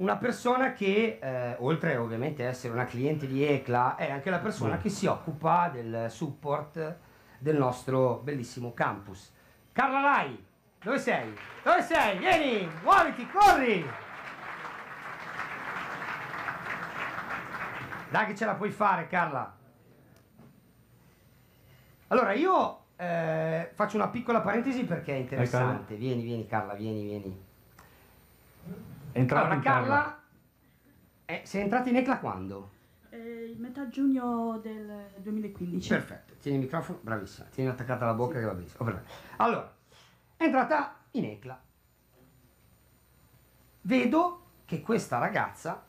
una persona che, eh, oltre ovviamente a essere una cliente di ECLA, è anche la persona mm. che si occupa del support del nostro bellissimo campus. Carla Lai, dove sei? Dove sei? Vieni, muoviti, corri! Dai che ce la puoi fare, Carla. Allora, io eh, faccio una piccola parentesi perché è interessante. Vieni, vieni, Carla, vieni, vieni. Entrato allora, Carla, eh, sei entrata in ECLA quando? Eh, metà giugno del 2015. Perfetto, tieni il microfono, bravissima, tieni attaccata alla bocca sì. che va benissimo. Oh, allora, è entrata in ECLA. Vedo che questa ragazza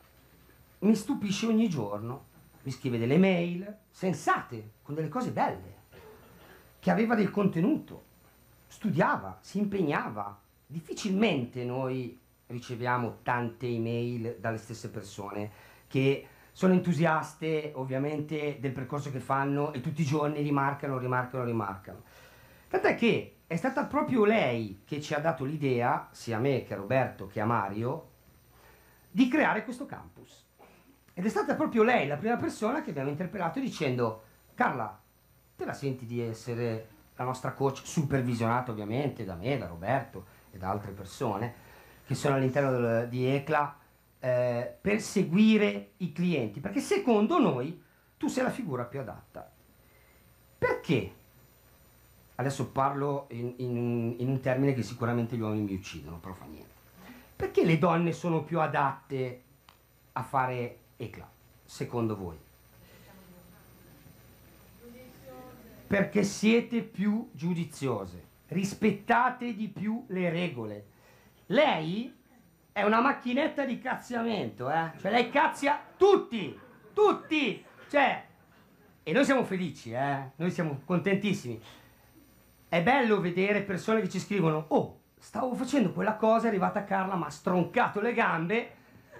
mi stupisce ogni giorno, mi scrive delle mail sensate, con delle cose belle, che aveva del contenuto, studiava, si impegnava. Difficilmente noi riceviamo tante email dalle stesse persone che sono entusiaste ovviamente del percorso che fanno e tutti i giorni rimarcano, rimarcano, rimarcano. Tant'è che è stata proprio lei che ci ha dato l'idea, sia a me che a Roberto che a Mario, di creare questo campus. Ed è stata proprio lei la prima persona che abbiamo interpellato dicendo Carla, te la senti di essere la nostra coach supervisionata ovviamente da me, da Roberto e da altre persone? Che sono all'interno del, di ECLA eh, per seguire i clienti, perché secondo noi tu sei la figura più adatta. Perché? Adesso parlo in, in, in un termine che sicuramente gli uomini mi uccidono, però fa niente. Perché le donne sono più adatte a fare ECLA, secondo voi? Perché siete più giudiziose, rispettate di più le regole lei è una macchinetta di cazziamento, eh? Cioè lei cazzia tutti, tutti! Cioè, e noi siamo felici, eh? Noi siamo contentissimi. È bello vedere persone che ci scrivono, oh, stavo facendo quella cosa, è arrivata Carla, mi ha stroncato le gambe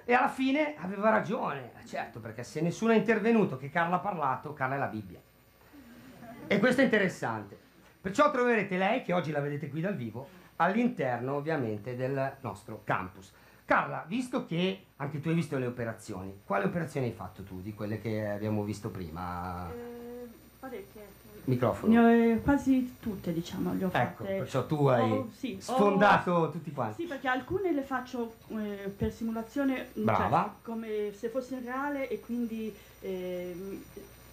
e alla fine aveva ragione. Certo, perché se nessuno è intervenuto che Carla ha parlato, Carla è la Bibbia. E questo è interessante. Perciò troverete lei, che oggi la vedete qui dal vivo, all'interno ovviamente del nostro campus. Carla, visto che anche tu hai visto le operazioni, quali operazioni hai fatto tu di quelle che abbiamo visto prima? Eh, parecchie. Microfono. Ne ho eh, quasi tutte, diciamo, le ho ecco, fatte. perciò tu hai oh, sì, sfondato oh, tutti quanti. Sì, perché alcune le faccio eh, per simulazione, mm, Brava. Cioè, come se fosse in reale e quindi eh,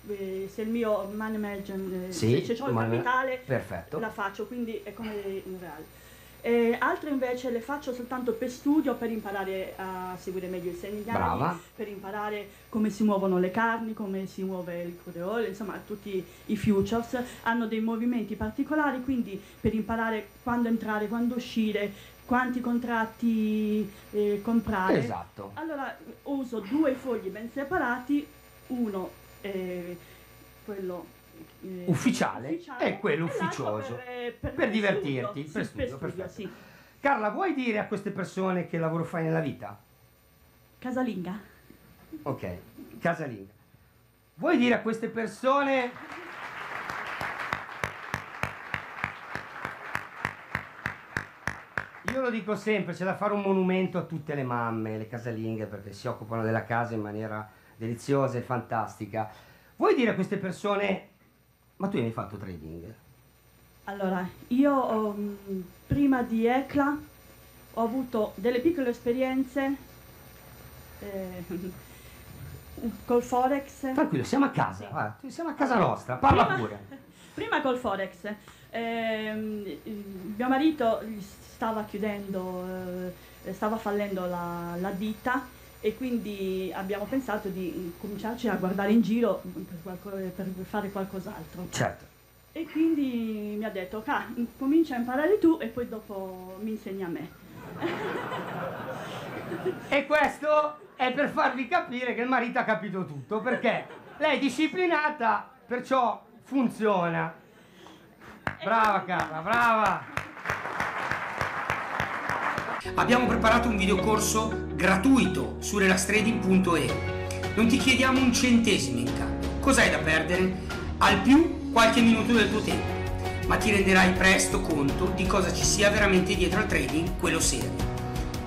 eh, se il mio money management, sì, se, se ho il capitale, perfetto. la faccio, quindi è come in reale. E altre invece le faccio soltanto per studio, per imparare a seguire meglio i segnali, per imparare come si muovono le carni, come si muove il coreole, insomma tutti i futures hanno dei movimenti particolari, quindi per imparare quando entrare, quando uscire, quanti contratti eh, comprare. Esatto. Allora uso due fogli ben separati, uno eh, quello eh, ufficiale, ufficiale e quello ufficioso per, eh, per, per divertirti, studio, per sì, studio, per studio sì. Carla, vuoi dire a queste persone che lavoro fai nella vita? Casalinga. Ok, casalinga. Vuoi dire a queste persone Io lo dico sempre, c'è da fare un monumento a tutte le mamme, le casalinghe, perché si occupano della casa in maniera deliziosa e fantastica. Vuoi dire a queste persone ma tu hai fatto trading? Allora, io um, prima di ECLA ho avuto delle piccole esperienze. Eh, col Forex. Tranquillo, siamo a casa, sì. Guarda, siamo a casa nostra, parla prima, pure. Prima col Forex. Eh, mio marito stava chiudendo, eh, stava fallendo la, la ditta e quindi abbiamo pensato di cominciarci a guardare in giro per, qualco, per fare qualcos'altro. Certo. E quindi mi ha detto, ah, comincia a imparare tu e poi dopo mi insegni a me. e questo è per farvi capire che il marito ha capito tutto, perché lei è disciplinata, perciò funziona. Brava Carla, brava! Abbiamo preparato un videocorso gratuito su relastrading.e. Non ti chiediamo un centesimo in cambio. Cos'hai da perdere? Al più qualche minuto del tuo tempo, ma ti renderai presto conto di cosa ci sia veramente dietro al trading, quello serio.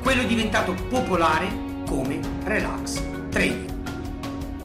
Quello diventato popolare come Relax Trading.